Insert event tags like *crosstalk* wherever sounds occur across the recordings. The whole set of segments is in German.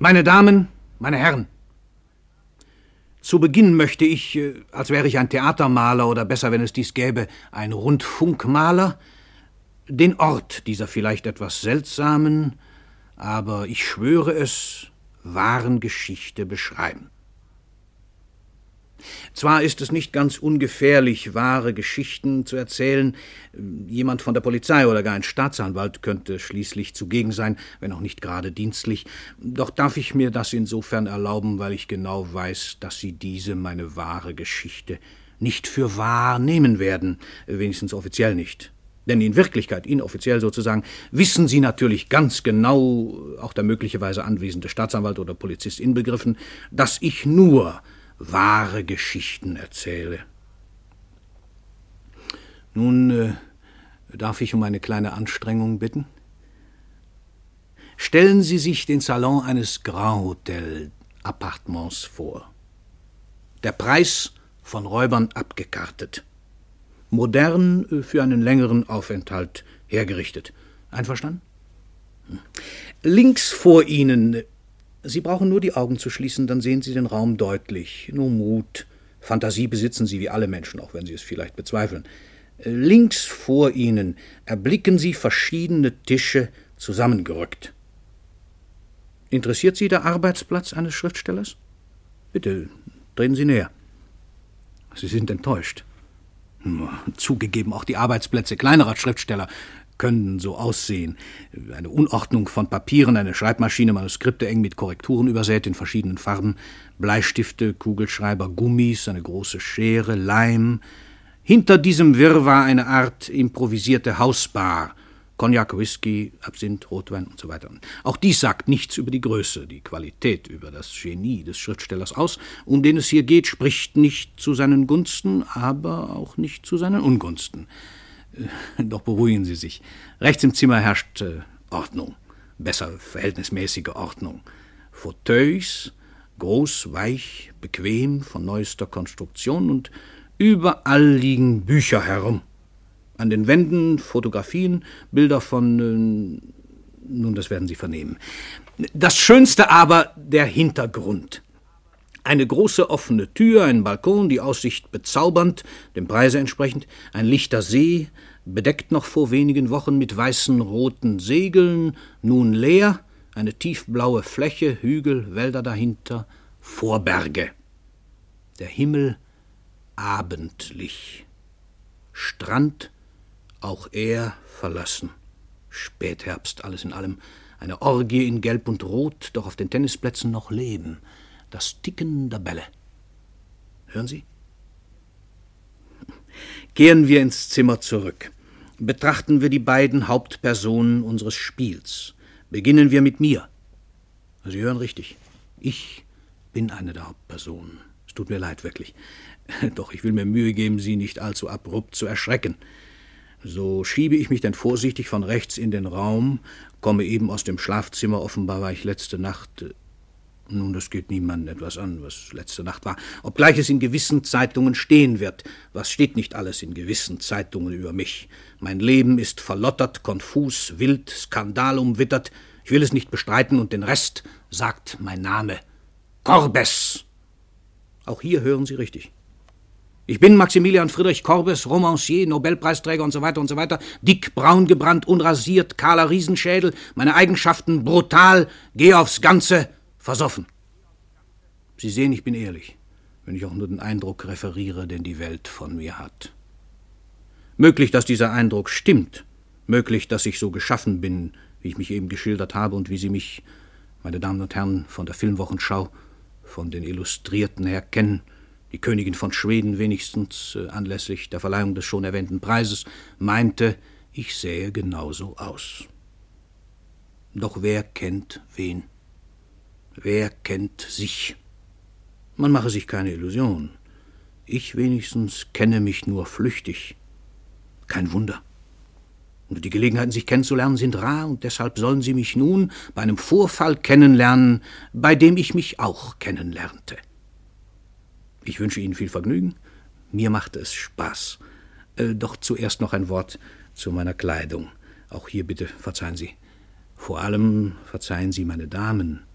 Meine Damen, meine Herren, zu Beginn möchte ich, äh, als wäre ich ein Theatermaler oder besser, wenn es dies gäbe, ein Rundfunkmaler, den Ort dieser vielleicht etwas seltsamen, aber ich schwöre es, wahren Geschichte beschreiben. Zwar ist es nicht ganz ungefährlich, wahre Geschichten zu erzählen. Jemand von der Polizei oder gar ein Staatsanwalt könnte schließlich zugegen sein, wenn auch nicht gerade dienstlich. Doch darf ich mir das insofern erlauben, weil ich genau weiß, dass Sie diese meine wahre Geschichte nicht für wahr nehmen werden, wenigstens offiziell nicht. Denn in Wirklichkeit, inoffiziell sozusagen, wissen Sie natürlich ganz genau, auch der möglicherweise anwesende Staatsanwalt oder Polizist inbegriffen, dass ich nur wahre Geschichten erzähle. Nun äh, darf ich um eine kleine Anstrengung bitten. Stellen Sie sich den Salon eines Grand Hotel Appartements vor. Der Preis von Räubern abgekartet. Modern äh, für einen längeren Aufenthalt hergerichtet. Einverstanden? Hm. Links vor Ihnen Sie brauchen nur die Augen zu schließen, dann sehen Sie den Raum deutlich. Nur Mut. Fantasie besitzen Sie wie alle Menschen, auch wenn Sie es vielleicht bezweifeln. Links vor Ihnen erblicken Sie verschiedene Tische zusammengerückt. Interessiert Sie der Arbeitsplatz eines Schriftstellers? Bitte, treten Sie näher. Sie sind enttäuscht. Zugegeben, auch die Arbeitsplätze kleinerer Schriftsteller können so aussehen. Eine Unordnung von Papieren, eine Schreibmaschine, Manuskripte eng mit Korrekturen übersät in verschiedenen Farben, Bleistifte, Kugelschreiber, Gummis, eine große Schere, Leim. Hinter diesem Wirrwarr eine Art improvisierte Hausbar, Cognac, Whisky, Absinth, Rotwein und so weiter. Auch dies sagt nichts über die Größe, die Qualität, über das Genie des Schriftstellers aus, um den es hier geht, spricht nicht zu seinen Gunsten, aber auch nicht zu seinen Ungunsten. *laughs* Doch beruhigen Sie sich. Rechts im Zimmer herrscht äh, Ordnung. Besser verhältnismäßige Ordnung. Fauteuils, groß, weich, bequem, von neuester Konstruktion und überall liegen Bücher herum. An den Wänden Fotografien, Bilder von. Äh, nun, das werden Sie vernehmen. Das Schönste aber der Hintergrund. Eine große offene Tür, ein Balkon, die Aussicht bezaubernd, dem Preise entsprechend, ein lichter See, bedeckt noch vor wenigen Wochen mit weißen roten Segeln, nun leer, eine tiefblaue Fläche, Hügel, Wälder dahinter, Vorberge. Der Himmel abendlich. Strand, auch er verlassen. Spätherbst, alles in allem. Eine Orgie in Gelb und Rot, doch auf den Tennisplätzen noch Leben das Ticken der Bälle. Hören Sie? Kehren wir ins Zimmer zurück. Betrachten wir die beiden Hauptpersonen unseres Spiels. Beginnen wir mit mir. Sie hören richtig. Ich bin eine der Hauptpersonen. Es tut mir leid, wirklich. *laughs* Doch ich will mir Mühe geben, Sie nicht allzu abrupt zu erschrecken. So schiebe ich mich denn vorsichtig von rechts in den Raum, komme eben aus dem Schlafzimmer, offenbar war ich letzte Nacht nun, das geht niemandem etwas an, was letzte Nacht war, obgleich es in gewissen Zeitungen stehen wird. Was steht nicht alles in gewissen Zeitungen über mich? Mein Leben ist verlottert, konfus, wild, skandalumwittert. Ich will es nicht bestreiten und den Rest sagt mein Name. Corbes. Auch hier hören Sie richtig. Ich bin Maximilian Friedrich Corbes, Romancier, Nobelpreisträger und so weiter und so weiter, dick, braun gebrannt, unrasiert, kahler Riesenschädel, meine Eigenschaften brutal, geh aufs Ganze, Versoffen. Sie sehen, ich bin ehrlich, wenn ich auch nur den Eindruck referiere, den die Welt von mir hat. Möglich, dass dieser Eindruck stimmt, möglich, dass ich so geschaffen bin, wie ich mich eben geschildert habe und wie Sie mich, meine Damen und Herren, von der Filmwochenschau, von den Illustrierten her kennen, die Königin von Schweden wenigstens äh, anlässlich der Verleihung des schon erwähnten Preises, meinte, ich sähe genauso aus. Doch wer kennt wen? Wer kennt sich? Man mache sich keine Illusion. Ich wenigstens kenne mich nur flüchtig. Kein Wunder. Und die Gelegenheiten, sich kennenzulernen, sind rar, und deshalb sollen Sie mich nun bei einem Vorfall kennenlernen, bei dem ich mich auch kennenlernte. Ich wünsche Ihnen viel Vergnügen. Mir machte es Spaß. Äh, doch zuerst noch ein Wort zu meiner Kleidung. Auch hier bitte verzeihen Sie. Vor allem verzeihen Sie meine Damen.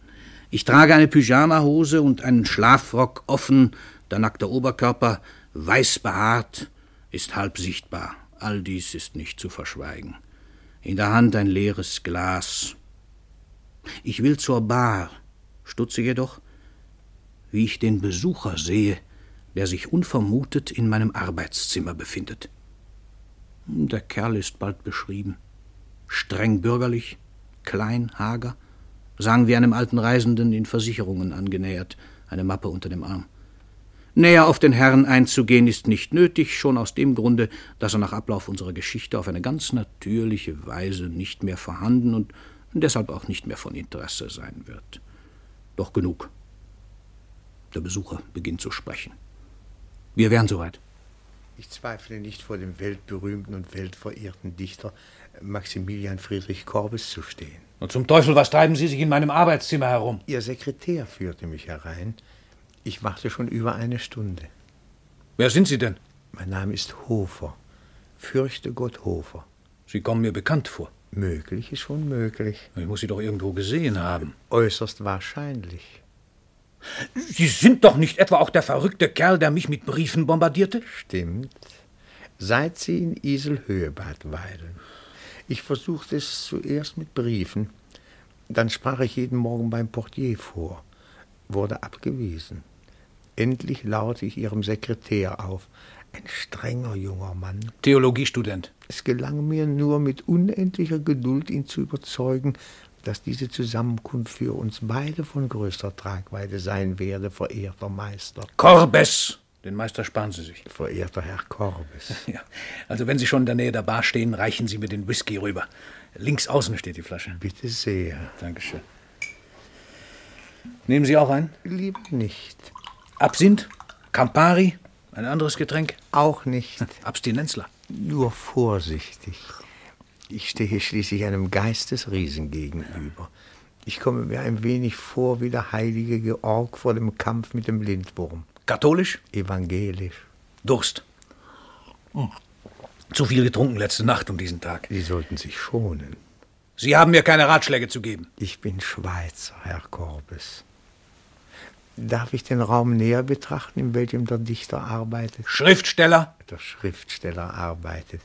Ich trage eine Pyjamahose und einen Schlafrock offen, der nackte Oberkörper, weiß behaart, ist halb sichtbar. All dies ist nicht zu verschweigen. In der Hand ein leeres Glas. Ich will zur Bar, stutze jedoch, wie ich den Besucher sehe, der sich unvermutet in meinem Arbeitszimmer befindet. Der Kerl ist bald beschrieben. Streng bürgerlich, klein, hager, sagen wir einem alten Reisenden in Versicherungen angenähert, eine Mappe unter dem Arm. Näher auf den Herrn einzugehen ist nicht nötig, schon aus dem Grunde, dass er nach Ablauf unserer Geschichte auf eine ganz natürliche Weise nicht mehr vorhanden und deshalb auch nicht mehr von Interesse sein wird. Doch genug. Der Besucher beginnt zu sprechen. Wir wären soweit. Ich zweifle nicht vor dem weltberühmten und weltverehrten Dichter Maximilian Friedrich Korbes zu stehen. Und zum Teufel, was treiben Sie sich in meinem Arbeitszimmer herum? Ihr Sekretär führte mich herein. Ich warte schon über eine Stunde. Wer sind Sie denn? Mein Name ist Hofer. Fürchte Gott Hofer. Sie kommen mir bekannt vor. Möglich ist schon möglich. Ich muss Sie doch irgendwo gesehen haben. Äußerst wahrscheinlich. Sie sind doch nicht etwa auch der verrückte Kerl, der mich mit Briefen bombardierte? Stimmt. Seit Sie in Iselhöhebad weilen. Ich versuchte es zuerst mit Briefen. Dann sprach ich jeden Morgen beim Portier vor, wurde abgewiesen. Endlich laute ich Ihrem Sekretär auf. Ein strenger junger Mann. Theologiestudent. Es gelang mir nur mit unendlicher Geduld, ihn zu überzeugen, dass diese Zusammenkunft für uns beide von größter Tragweite sein werde, verehrter Meister. Korbes! Den Meister sparen Sie sich. Verehrter Herr Korbes. *laughs* Ja, also wenn Sie schon in der Nähe der Bar stehen, reichen Sie mir den Whisky rüber. Links außen steht die Flasche. Bitte sehr. Dankeschön. Nehmen Sie auch ein? Lieber nicht. Absinth? Campari? Ein anderes Getränk? Auch nicht. Abstinenzler? Nur vorsichtig. Ich stehe schließlich einem Geistesriesen gegenüber. Ich komme mir ein wenig vor wie der heilige Georg vor dem Kampf mit dem Lindwurm. Katholisch? Evangelisch. Durst. Hm. Zu viel getrunken letzte Nacht um diesen Tag. Sie sollten sich schonen. Sie haben mir keine Ratschläge zu geben. Ich bin Schweizer, Herr Korbes. Darf ich den Raum näher betrachten, in welchem der Dichter arbeitet? Schriftsteller? Der Schriftsteller arbeitet.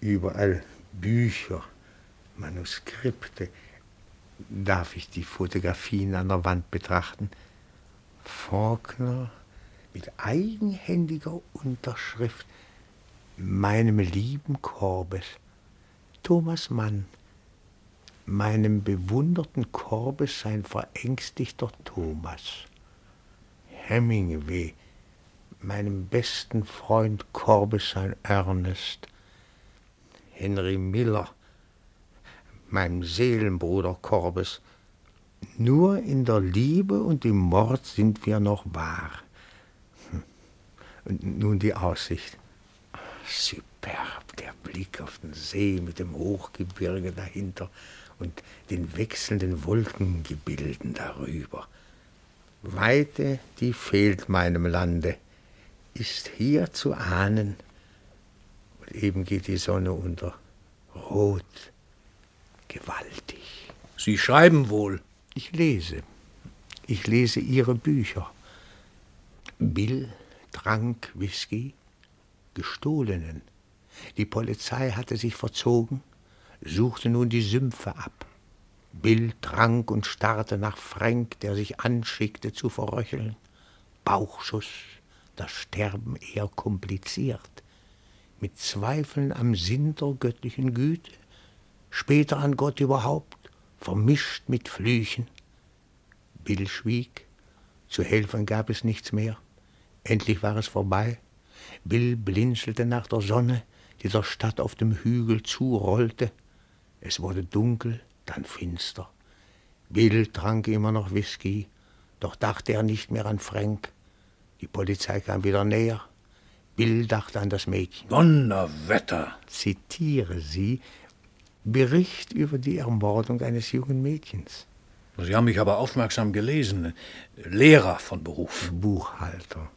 Überall Bücher, Manuskripte. Darf ich die Fotografien an der Wand betrachten? Faulkner mit eigenhändiger Unterschrift. Meinem lieben Korbes, Thomas Mann, meinem bewunderten Korbes sein verängstigter Thomas, Hemingway, meinem besten Freund Korbes sein Ernest, Henry Miller, meinem Seelenbruder Korbes, nur in der Liebe und im Mord sind wir noch wahr. Hm. Und nun die Aussicht. Superb, der Blick auf den See mit dem Hochgebirge dahinter und den wechselnden Wolkengebilden darüber. Weite, die fehlt meinem Lande, ist hier zu ahnen. Eben geht die Sonne unter, rot, gewaltig. Sie schreiben wohl. Ich lese. Ich lese Ihre Bücher. Bill trank Whisky, gestohlenen. Die Polizei hatte sich verzogen, suchte nun die Sümpfe ab. Bill trank und starrte nach Frank, der sich anschickte zu verröcheln. Bauchschuss, das Sterben eher kompliziert. Mit Zweifeln am Sinn der göttlichen Güte, später an Gott überhaupt, vermischt mit Flüchen. Bill schwieg, zu helfen gab es nichts mehr. Endlich war es vorbei. Bill blinzelte nach der Sonne, die der Stadt auf dem Hügel zurollte. Es wurde dunkel, dann finster. Bill trank immer noch Whisky, doch dachte er nicht mehr an Frank. Die Polizei kam wieder näher. Bill dachte an das Mädchen. Donnerwetter! Zitiere sie, Bericht über die Ermordung eines jungen Mädchens. Sie haben mich aber aufmerksam gelesen. Lehrer von Beruf. Buchhalter.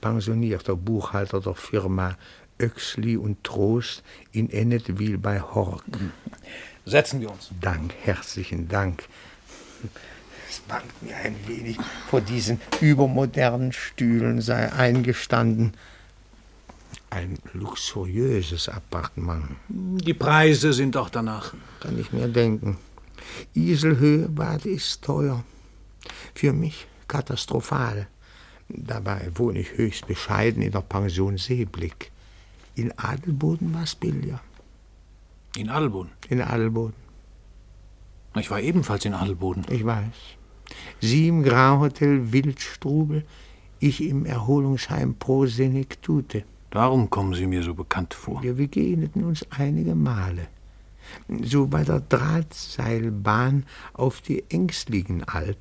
Pensionierter Buchhalter der Firma Oechsli und Trost in Ennetwil bei Hork. Setzen wir uns. Dank, herzlichen Dank. Es bangt mir ein wenig, vor diesen übermodernen Stühlen sei eingestanden. Ein luxuriöses Appartement. Die Preise sind auch danach. Kann ich mir denken. Iselhöhebad ist teuer. Für mich katastrophal. Dabei wohne ich höchst bescheiden in der Pension Seeblick. In Adelboden war es billiger. In Adelboden? In Adelboden. Ich war ebenfalls in Adelboden. Ich weiß. Sie im Grauhotel Wildstrubel, ich im Erholungsheim Pro Senectute. Darum kommen Sie mir so bekannt vor. Wir begegneten uns einige Male. So bei der Drahtseilbahn auf die Ängstlingenalb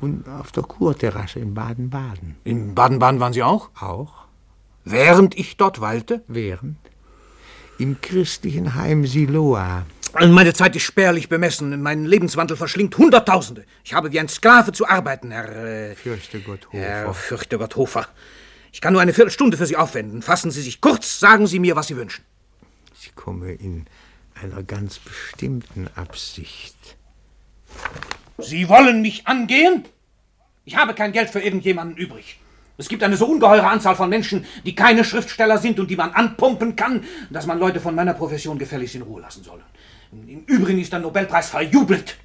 und auf der Kurterrasse in Baden-Baden. In Baden-Baden waren Sie auch? Auch. Während ich dort weilte? Während. Im christlichen Heim Siloa. Meine Zeit ist spärlich bemessen. Mein Lebenswandel verschlingt Hunderttausende. Ich habe wie ein Sklave zu arbeiten, Herr. Äh, Fürchte Gott Hofer. Herr Fürchte Gott Hofer. Ich kann nur eine Viertelstunde für Sie aufwenden. Fassen Sie sich kurz, sagen Sie mir, was Sie wünschen. Ich komme in einer ganz bestimmten Absicht. Sie wollen mich angehen? Ich habe kein Geld für irgendjemanden übrig. Es gibt eine so ungeheure Anzahl von Menschen, die keine Schriftsteller sind und die man anpumpen kann, dass man Leute von meiner Profession gefälligst in Ruhe lassen soll. Im Übrigen ist der Nobelpreis verjubelt.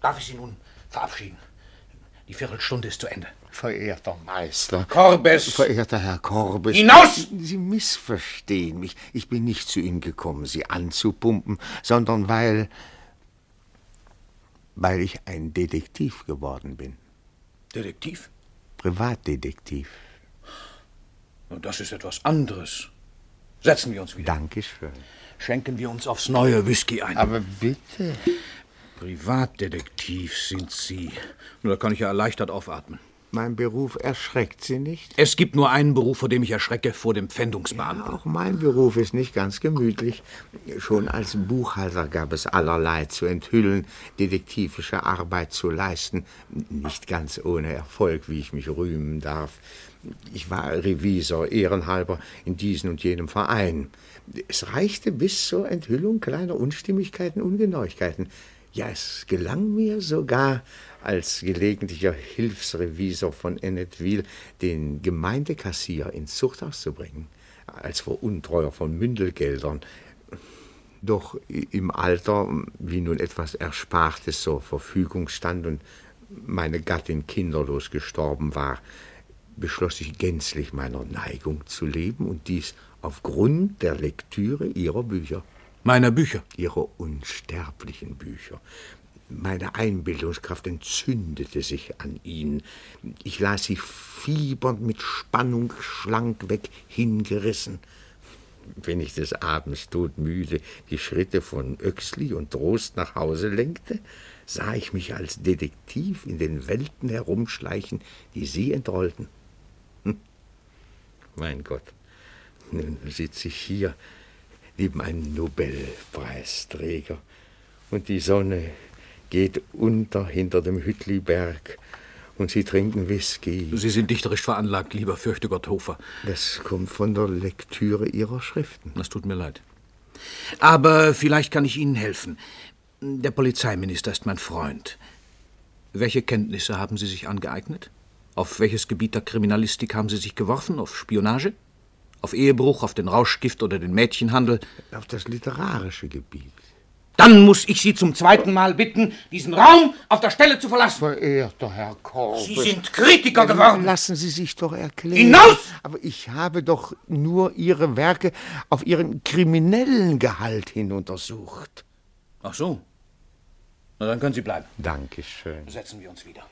Darf ich Sie nun verabschieden? Die Viertelstunde ist zu Ende. Verehrter Meister. Korbes. Verehrter Herr Korbes. Hinaus! Sie missverstehen mich. Ich bin nicht zu Ihnen gekommen, Sie anzupumpen, sondern weil. weil ich ein Detektiv geworden bin. Detektiv? Privatdetektiv. Das ist etwas anderes. Setzen wir uns wieder. Dankeschön. Schenken wir uns aufs neue Whisky ein. Aber bitte. Privatdetektiv sind Sie. Nur da kann ich ja erleichtert aufatmen. Mein Beruf erschreckt Sie nicht? Es gibt nur einen Beruf, vor dem ich erschrecke, vor dem Pfändungsbeamten. Ja, auch mein Beruf ist nicht ganz gemütlich. Schon als Buchhalter gab es allerlei zu enthüllen, detektivische Arbeit zu leisten. Nicht ganz ohne Erfolg, wie ich mich rühmen darf. Ich war Revisor, ehrenhalber, in diesem und jenem Verein. Es reichte bis zur Enthüllung kleiner Unstimmigkeiten, Ungenauigkeiten. Ja, es gelang mir sogar, als gelegentlicher Hilfsrevisor von Ennetville den Gemeindekassier ins Zuchthaus zu bringen, als Veruntreuer von Mündelgeldern. Doch im Alter, wie nun etwas Erspartes zur Verfügung stand und meine Gattin kinderlos gestorben war, beschloss ich gänzlich meiner Neigung zu leben und dies aufgrund der Lektüre ihrer Bücher. Meiner Bücher? Ihrer unsterblichen Bücher. Meine Einbildungskraft entzündete sich an ihnen. Ich las sie fiebernd mit Spannung schlankweg hingerissen. Wenn ich des Abends todmüde die Schritte von Oechsli und Trost nach Hause lenkte, sah ich mich als Detektiv in den Welten herumschleichen, die Sie entrollten. Hm. Mein Gott, nun sitze ich hier neben einem Nobelpreisträger und die Sonne geht unter hinter dem Hütliberg und Sie trinken Whisky. Sie sind dichterisch veranlagt, lieber Fürchtegott Hofer. Das kommt von der Lektüre Ihrer Schriften. Das tut mir leid. Aber vielleicht kann ich Ihnen helfen. Der Polizeiminister ist mein Freund. Welche Kenntnisse haben Sie sich angeeignet? Auf welches Gebiet der Kriminalistik haben Sie sich geworfen? Auf Spionage? Auf Ehebruch, auf den Rauschgift oder den Mädchenhandel? Auf das literarische Gebiet. Dann muss ich Sie zum zweiten Mal bitten, diesen Raum auf der Stelle zu verlassen. Verehrter Herr Korbes. Sie sind Kritiker geworden. Lassen Sie sich doch erklären. Hinaus! Aber ich habe doch nur Ihre Werke auf ihren kriminellen Gehalt hin untersucht. Ach so. Na, dann können Sie bleiben. Dankeschön. Setzen wir uns wieder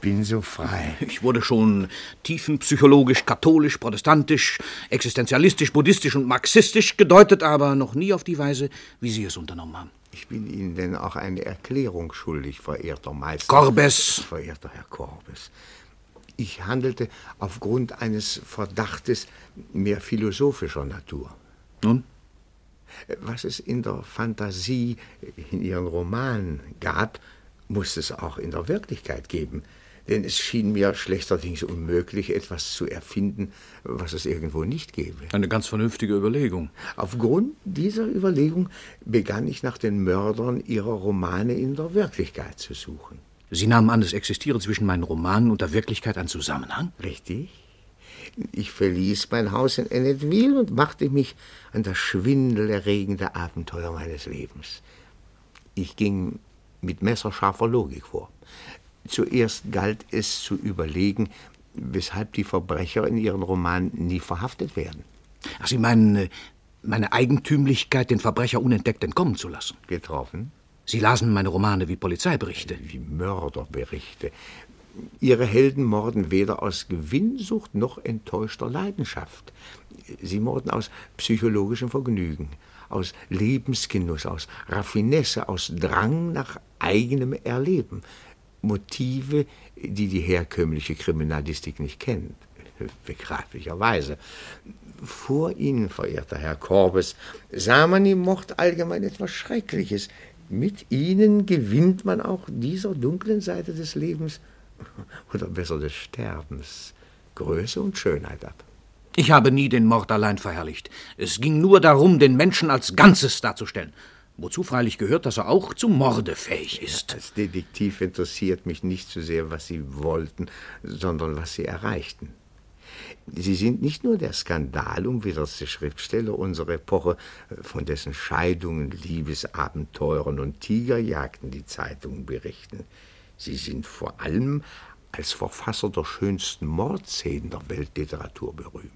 bin so frei. Ich wurde schon tiefenpsychologisch, katholisch, protestantisch, existenzialistisch, buddhistisch und marxistisch gedeutet, aber noch nie auf die Weise, wie Sie es unternommen haben. Ich bin Ihnen denn auch eine Erklärung schuldig, verehrter Meister. Korbes! Verehrter Herr Korbes. Ich handelte aufgrund eines Verdachtes mehr philosophischer Natur. Nun? Was es in der Fantasie, in Ihren Romanen gab, muss es auch in der Wirklichkeit geben. Denn es schien mir schlechterdings unmöglich, etwas zu erfinden, was es irgendwo nicht gäbe. Eine ganz vernünftige Überlegung. Aufgrund dieser Überlegung begann ich nach den Mördern ihrer Romane in der Wirklichkeit zu suchen. Sie nahmen an, es existiere zwischen meinen Romanen und der Wirklichkeit ein Zusammenhang? Richtig. Ich verließ mein Haus in Ennetville und machte mich an das schwindelerregende Abenteuer meines Lebens. Ich ging mit messerscharfer Logik vor. Zuerst galt es zu überlegen, weshalb die Verbrecher in ihren Romanen nie verhaftet werden. Ach, Sie meinen äh, meine Eigentümlichkeit, den Verbrecher unentdeckt entkommen zu lassen? Getroffen? Sie lasen meine Romane wie Polizeiberichte. Wie Mörderberichte. Ihre Helden morden weder aus Gewinnsucht noch enttäuschter Leidenschaft. Sie morden aus psychologischem Vergnügen, aus Lebensgenuss, aus Raffinesse, aus Drang nach eigenem Erleben. Motive, die die herkömmliche Kriminalistik nicht kennt. Begreiflicherweise. Vor Ihnen, verehrter Herr Korbes, sah man im Mord allgemein etwas Schreckliches. Mit ihnen gewinnt man auch dieser dunklen Seite des Lebens, *laughs* oder besser des Sterbens, Größe und Schönheit ab. Ich habe nie den Mord allein verherrlicht. Es ging nur darum, den Menschen als Ganzes darzustellen. Wozu freilich gehört, dass er auch zum Morde fähig ist. Als Detektiv interessiert mich nicht so sehr, was Sie wollten, sondern was Sie erreichten. Sie sind nicht nur der skandalumwidderste Schriftsteller unserer Epoche, von dessen Scheidungen, Liebesabenteuren und Tigerjagden die Zeitungen berichten. Sie sind vor allem als Verfasser der schönsten Mordszenen der Weltliteratur berühmt.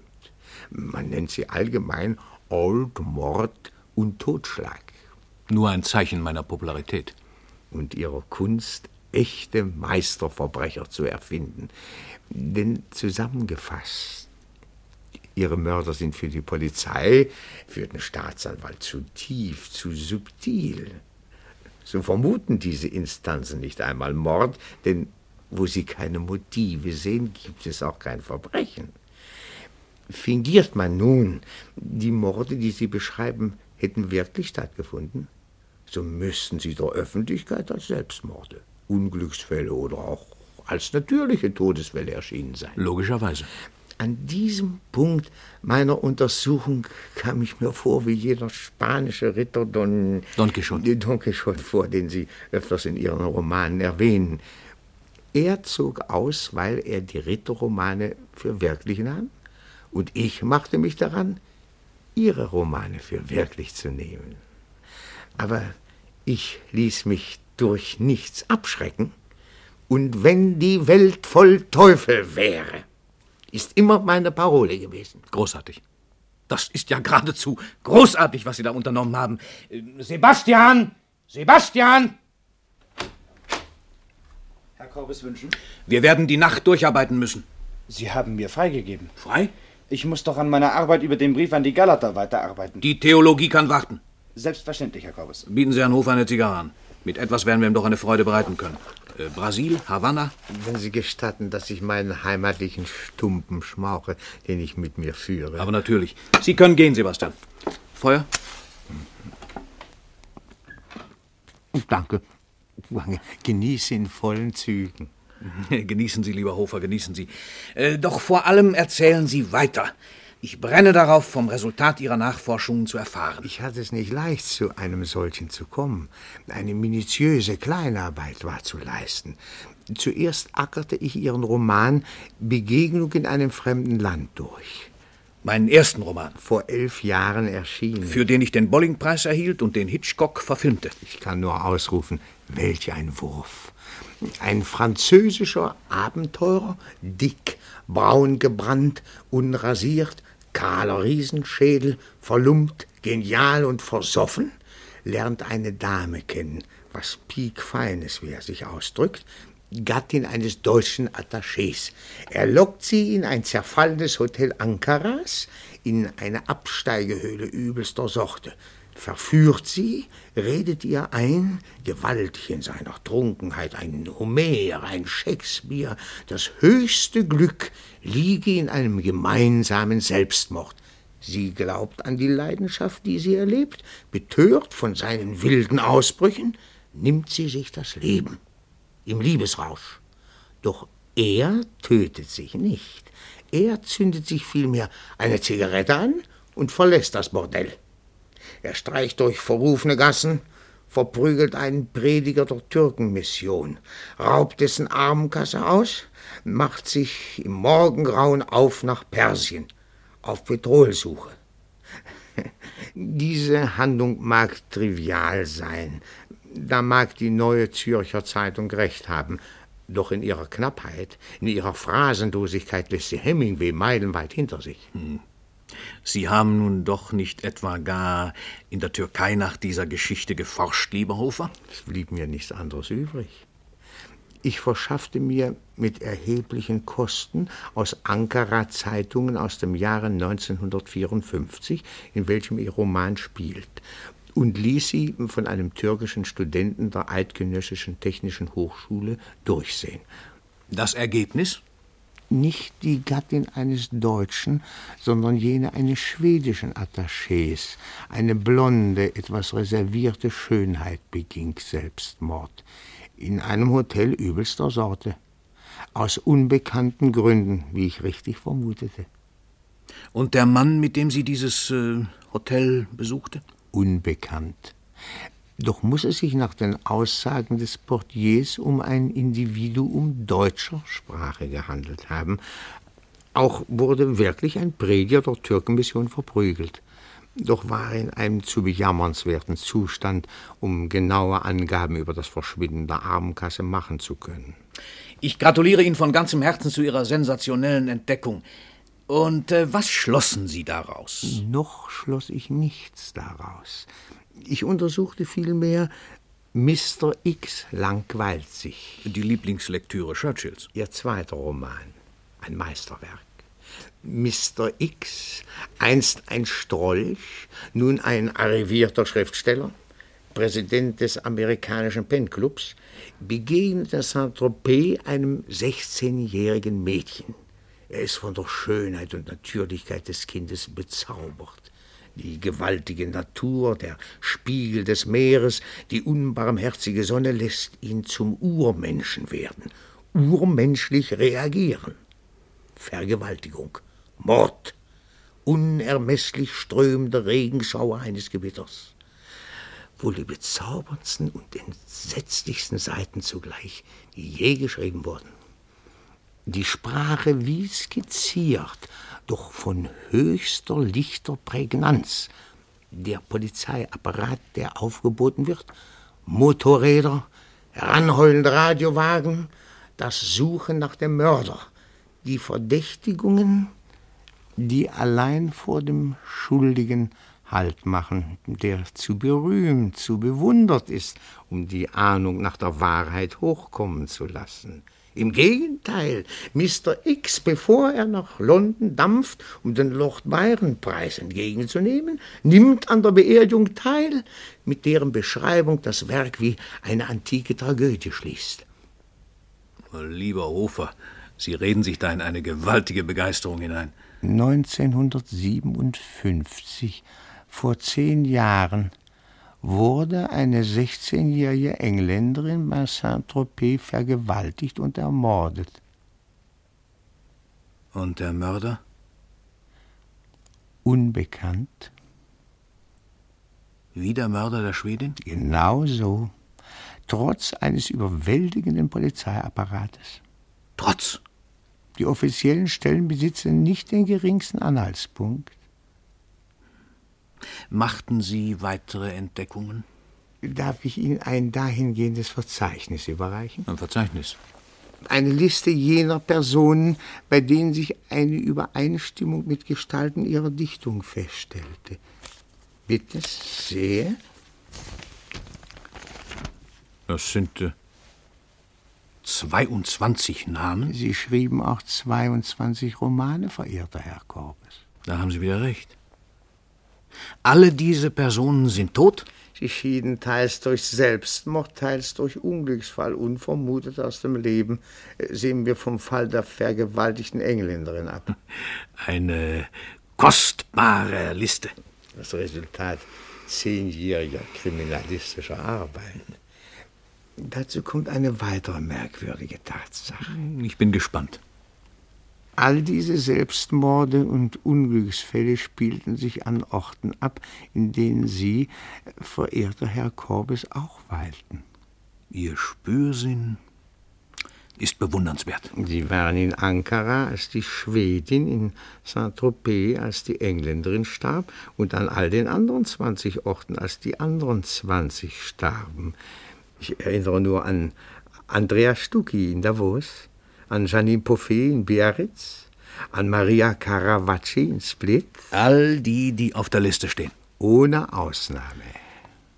Man nennt sie allgemein Old Mord und Totschlag. Nur ein Zeichen meiner Popularität. Und ihrer Kunst, echte Meisterverbrecher zu erfinden. Denn zusammengefasst, ihre Mörder sind für die Polizei, für den Staatsanwalt zu tief, zu subtil. So vermuten diese Instanzen nicht einmal Mord, denn wo sie keine Motive sehen, gibt es auch kein Verbrechen. Fingiert man nun, die Morde, die Sie beschreiben, hätten wirklich stattgefunden, so müssten sie der Öffentlichkeit als Selbstmorde, Unglücksfälle oder auch als natürliche Todeswelle erschienen sein. Logischerweise. An diesem Punkt meiner Untersuchung kam ich mir vor wie jener spanische Ritter Don, Don Quixote. Don Quixote vor, den Sie öfters in Ihren Romanen erwähnen. Er zog aus, weil er die Ritterromane für wirklich nahm, und ich machte mich daran, Ihre Romane für wirklich zu nehmen. Aber ich ließ mich durch nichts abschrecken und wenn die Welt voll Teufel wäre, ist immer meine Parole gewesen. Großartig. Das ist ja geradezu großartig, was Sie da unternommen haben. Äh, Sebastian! Sebastian! Herr Korbes wünschen? Wir werden die Nacht durcharbeiten müssen. Sie haben mir freigegeben. Frei? Ich muss doch an meiner Arbeit über den Brief an die Galater weiterarbeiten. Die Theologie kann warten. Selbstverständlich, Herr Korbes. Bieten Sie Herrn Hofer eine Zigarre an. Mit etwas werden wir ihm doch eine Freude bereiten können. Äh, Brasil, Havanna? Wenn Sie gestatten, dass ich meinen heimatlichen Stumpen schmauche, den ich mit mir führe. Aber natürlich. Sie können gehen, Sebastian. Feuer? Danke. Genieße in vollen Zügen. *laughs* Genießen Sie, lieber Hofer, genießen Sie. Äh, doch vor allem erzählen Sie weiter. Ich brenne darauf, vom Resultat Ihrer Nachforschungen zu erfahren. Ich hatte es nicht leicht, zu einem solchen zu kommen. Eine minutiöse Kleinarbeit war zu leisten. Zuerst ackerte ich Ihren Roman Begegnung in einem fremden Land durch. Meinen ersten Roman. Vor elf Jahren erschienen. Für den ich den Bolling-Preis erhielt und den Hitchcock verfilmte. Ich kann nur ausrufen, welch ein Wurf. Ein französischer Abenteurer, dick, braun gebrannt, unrasiert, kahler Riesenschädel, verlumpt, genial und versoffen, lernt eine Dame kennen, was piekfeines, wie er sich ausdrückt, Gattin eines deutschen Attachés. Er lockt sie in ein zerfallenes Hotel Ankaras, in eine Absteigehöhle übelster Sorte verführt sie, redet ihr ein, gewaltig in seiner Trunkenheit, ein Homer, ein Shakespeare, das höchste Glück liege in einem gemeinsamen Selbstmord. Sie glaubt an die Leidenschaft, die sie erlebt, betört von seinen wilden Ausbrüchen, nimmt sie sich das Leben im Liebesrausch. Doch Er tötet sich nicht. Er zündet sich vielmehr eine Zigarette an und verlässt das Bordell. Er streicht durch verrufene Gassen, verprügelt einen Prediger der Türkenmission, raubt dessen Armenkasse aus, macht sich im Morgengrauen auf nach Persien, auf Petrolsuche. *laughs* Diese Handlung mag trivial sein, da mag die Neue Zürcher Zeitung recht haben, doch in ihrer Knappheit, in ihrer Phrasenlosigkeit lässt sie Hemingway meilenweit hinter sich. Hm. Sie haben nun doch nicht etwa gar in der Türkei nach dieser Geschichte geforscht, lieber Hofer? Es blieb mir nichts anderes übrig. Ich verschaffte mir mit erheblichen Kosten aus Ankara Zeitungen aus dem Jahre 1954, in welchem ihr Roman spielt, und ließ sie von einem türkischen Studenten der Eidgenössischen Technischen Hochschule durchsehen. Das Ergebnis? Nicht die Gattin eines Deutschen, sondern jene eines schwedischen Attachés. Eine blonde, etwas reservierte Schönheit beging Selbstmord. In einem Hotel übelster Sorte. Aus unbekannten Gründen, wie ich richtig vermutete. Und der Mann, mit dem sie dieses äh, Hotel besuchte? unbekannt. Doch muss es sich nach den Aussagen des Portiers um ein Individuum deutscher Sprache gehandelt haben. Auch wurde wirklich ein Prediger der Türkenmission verprügelt. Doch war er in einem zu bejammernswerten Zustand, um genaue Angaben über das Verschwinden der Armenkasse machen zu können. Ich gratuliere Ihnen von ganzem Herzen zu Ihrer sensationellen Entdeckung. Und äh, was schlossen Sie daraus? Noch schloss ich nichts daraus. Ich untersuchte vielmehr Mr. X langweilt sich. Die Lieblingslektüre Churchills. Ihr zweiter Roman. Ein Meisterwerk. Mr. X, einst ein Strolch, nun ein arrivierter Schriftsteller, Präsident des amerikanischen Penclubs, begegnet in Saint-Tropez einem 16-jährigen Mädchen. Er ist von der Schönheit und Natürlichkeit des Kindes bezaubert. Die gewaltige Natur, der Spiegel des Meeres, die unbarmherzige Sonne lässt ihn zum Urmenschen werden, urmenschlich reagieren. Vergewaltigung, Mord, unermesslich strömende Regenschauer eines Gewitters. Wohl die bezauberndsten und entsetzlichsten Seiten zugleich, die je geschrieben wurden die Sprache wie skizziert, doch von höchster lichter Prägnanz. Der Polizeiapparat, der aufgeboten wird, Motorräder, heranheulende Radiowagen, das Suchen nach dem Mörder, die Verdächtigungen, die allein vor dem Schuldigen Halt machen, der zu berühmt, zu bewundert ist, um die Ahnung nach der Wahrheit hochkommen zu lassen. Im Gegenteil, Mr. X, bevor er nach London dampft, um den Lord Byron-Preis entgegenzunehmen, nimmt an der Beerdigung teil, mit deren Beschreibung das Werk wie eine antike Tragödie schließt. Lieber Hofer, Sie reden sich da in eine gewaltige Begeisterung hinein. 1957, vor zehn Jahren, wurde eine 16-jährige Engländerin bei Saint-Tropez vergewaltigt und ermordet. Und der Mörder? Unbekannt. Wie der Mörder der Schwedin? Genau so. Trotz eines überwältigenden Polizeiapparates. Trotz? Die offiziellen Stellen besitzen nicht den geringsten Anhaltspunkt. Machten Sie weitere Entdeckungen? Darf ich Ihnen ein dahingehendes Verzeichnis überreichen? Ein Verzeichnis? Eine Liste jener Personen, bei denen sich eine Übereinstimmung mit Gestalten ihrer Dichtung feststellte. Bitte sehr. Das sind äh, 22 Namen? Sie schrieben auch 22 Romane, verehrter Herr Korbes. Da haben Sie wieder recht. Alle diese Personen sind tot? Sie schieden teils durch Selbstmord, teils durch Unglücksfall, unvermutet aus dem Leben. Sehen wir vom Fall der vergewaltigten Engländerin ab. *laughs* Eine kostbare Liste. Das Resultat zehnjähriger kriminalistischer Arbeit. Dazu kommt eine weitere merkwürdige Tatsache. Ich bin gespannt. All diese Selbstmorde und Unglücksfälle spielten sich an Orten ab, in denen Sie, verehrter Herr Korbes, auch weilten. Ihr Spürsinn ist bewundernswert. Sie waren in Ankara, als die Schwedin, in Saint-Tropez, als die Engländerin starb, und an all den anderen 20 Orten, als die anderen 20 starben. Ich erinnere nur an Andrea Stucchi in Davos, an Janine Poffet in Biarritz, an Maria Caravacci in Split. All die, die auf der Liste stehen. Ohne Ausnahme.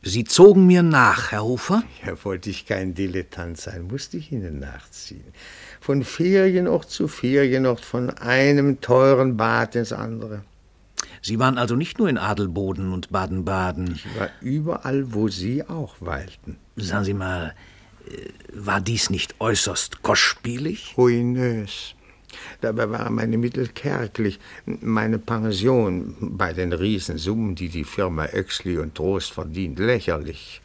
Sie zogen mir nach, Herr Hofer? Ja, wollte ich kein Dilettant sein, musste ich Ihnen nachziehen. Von Ferienort zu Ferienort, von einem teuren Bad ins andere. Sie waren also nicht nur in Adelboden und Baden-Baden. Ich war überall, wo Sie auch weilten. Sagen Sie mal, war dies nicht äußerst kostspielig? Ruinös. Dabei waren meine Mittel kärglich. Meine Pension bei den Riesensummen, die die Firma Oexley und Trost verdient, lächerlich.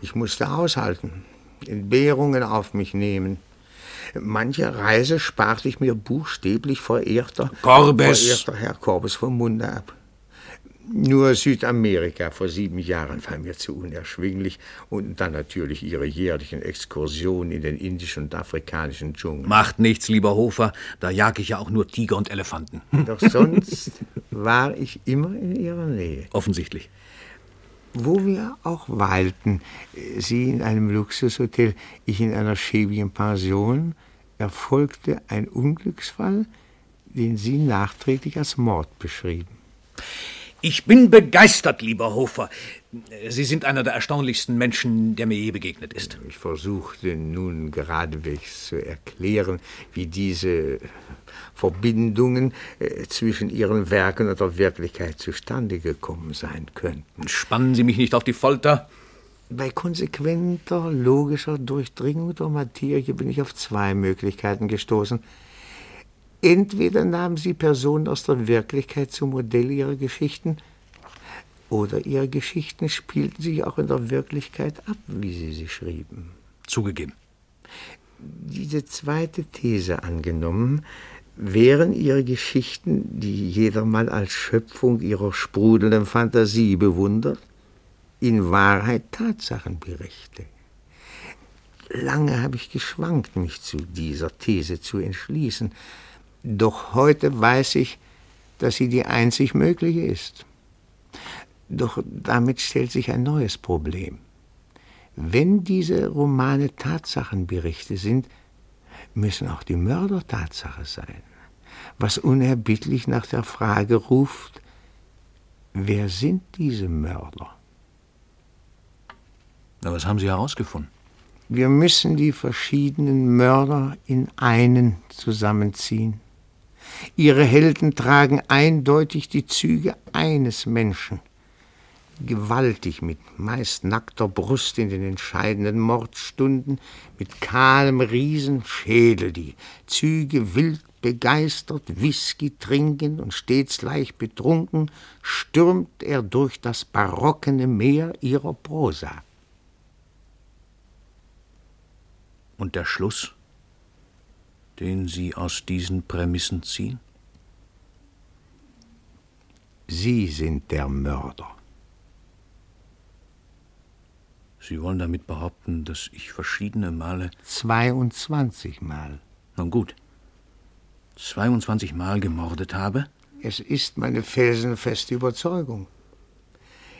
Ich musste aushalten, Entbehrungen auf mich nehmen. Manche Reise sparte ich mir buchstäblich verehrter, Korbes. verehrter Herr Korbes vom Munde ab. Nur Südamerika vor sieben Jahren war mir zu unerschwinglich und dann natürlich Ihre jährlichen Exkursionen in den indischen und afrikanischen Dschungel. Macht nichts, lieber Hofer, da jag ich ja auch nur Tiger und Elefanten. *laughs* Doch sonst war ich immer in Ihrer Nähe. Offensichtlich. Wo wir auch weilten, Sie in einem Luxushotel, ich in einer schäbigen Pension, erfolgte ein Unglücksfall, den Sie nachträglich als Mord beschrieben. Ich bin begeistert, lieber Hofer. Sie sind einer der erstaunlichsten Menschen, der mir je begegnet ist. Ich versuchte nun geradewegs zu erklären, wie diese Verbindungen äh, zwischen Ihren Werken und der Wirklichkeit zustande gekommen sein könnten. Spannen Sie mich nicht auf die Folter. Bei konsequenter, logischer Durchdringung der Materie bin ich auf zwei Möglichkeiten gestoßen. Entweder nahmen sie Personen aus der Wirklichkeit zum Modell ihrer Geschichten, oder ihre Geschichten spielten sich auch in der Wirklichkeit ab, wie sie sie schrieben. Zugegeben. Diese zweite These angenommen, wären ihre Geschichten, die jedermann als Schöpfung ihrer sprudelnden Fantasie bewundert, in Wahrheit Tatsachenberichte. Lange habe ich geschwankt, mich zu dieser These zu entschließen, doch heute weiß ich, dass sie die einzig mögliche ist. Doch damit stellt sich ein neues Problem. Wenn diese Romane Tatsachenberichte sind, müssen auch die Mörder Tatsache sein, was unerbittlich nach der Frage ruft, wer sind diese Mörder? Na, was haben Sie herausgefunden? Wir müssen die verschiedenen Mörder in einen zusammenziehen. Ihre Helden tragen eindeutig die Züge eines Menschen. Gewaltig, mit meist nackter Brust in den entscheidenden Mordstunden, mit kahlem Riesenschädel, die Züge wild begeistert, Whisky trinkend und stets leicht betrunken, stürmt er durch das barockene Meer ihrer Prosa. Und der Schluss? Den Sie aus diesen Prämissen ziehen? Sie sind der Mörder. Sie wollen damit behaupten, dass ich verschiedene Male. 22 Mal. Nun gut. 22 Mal gemordet habe? Es ist meine felsenfeste Überzeugung.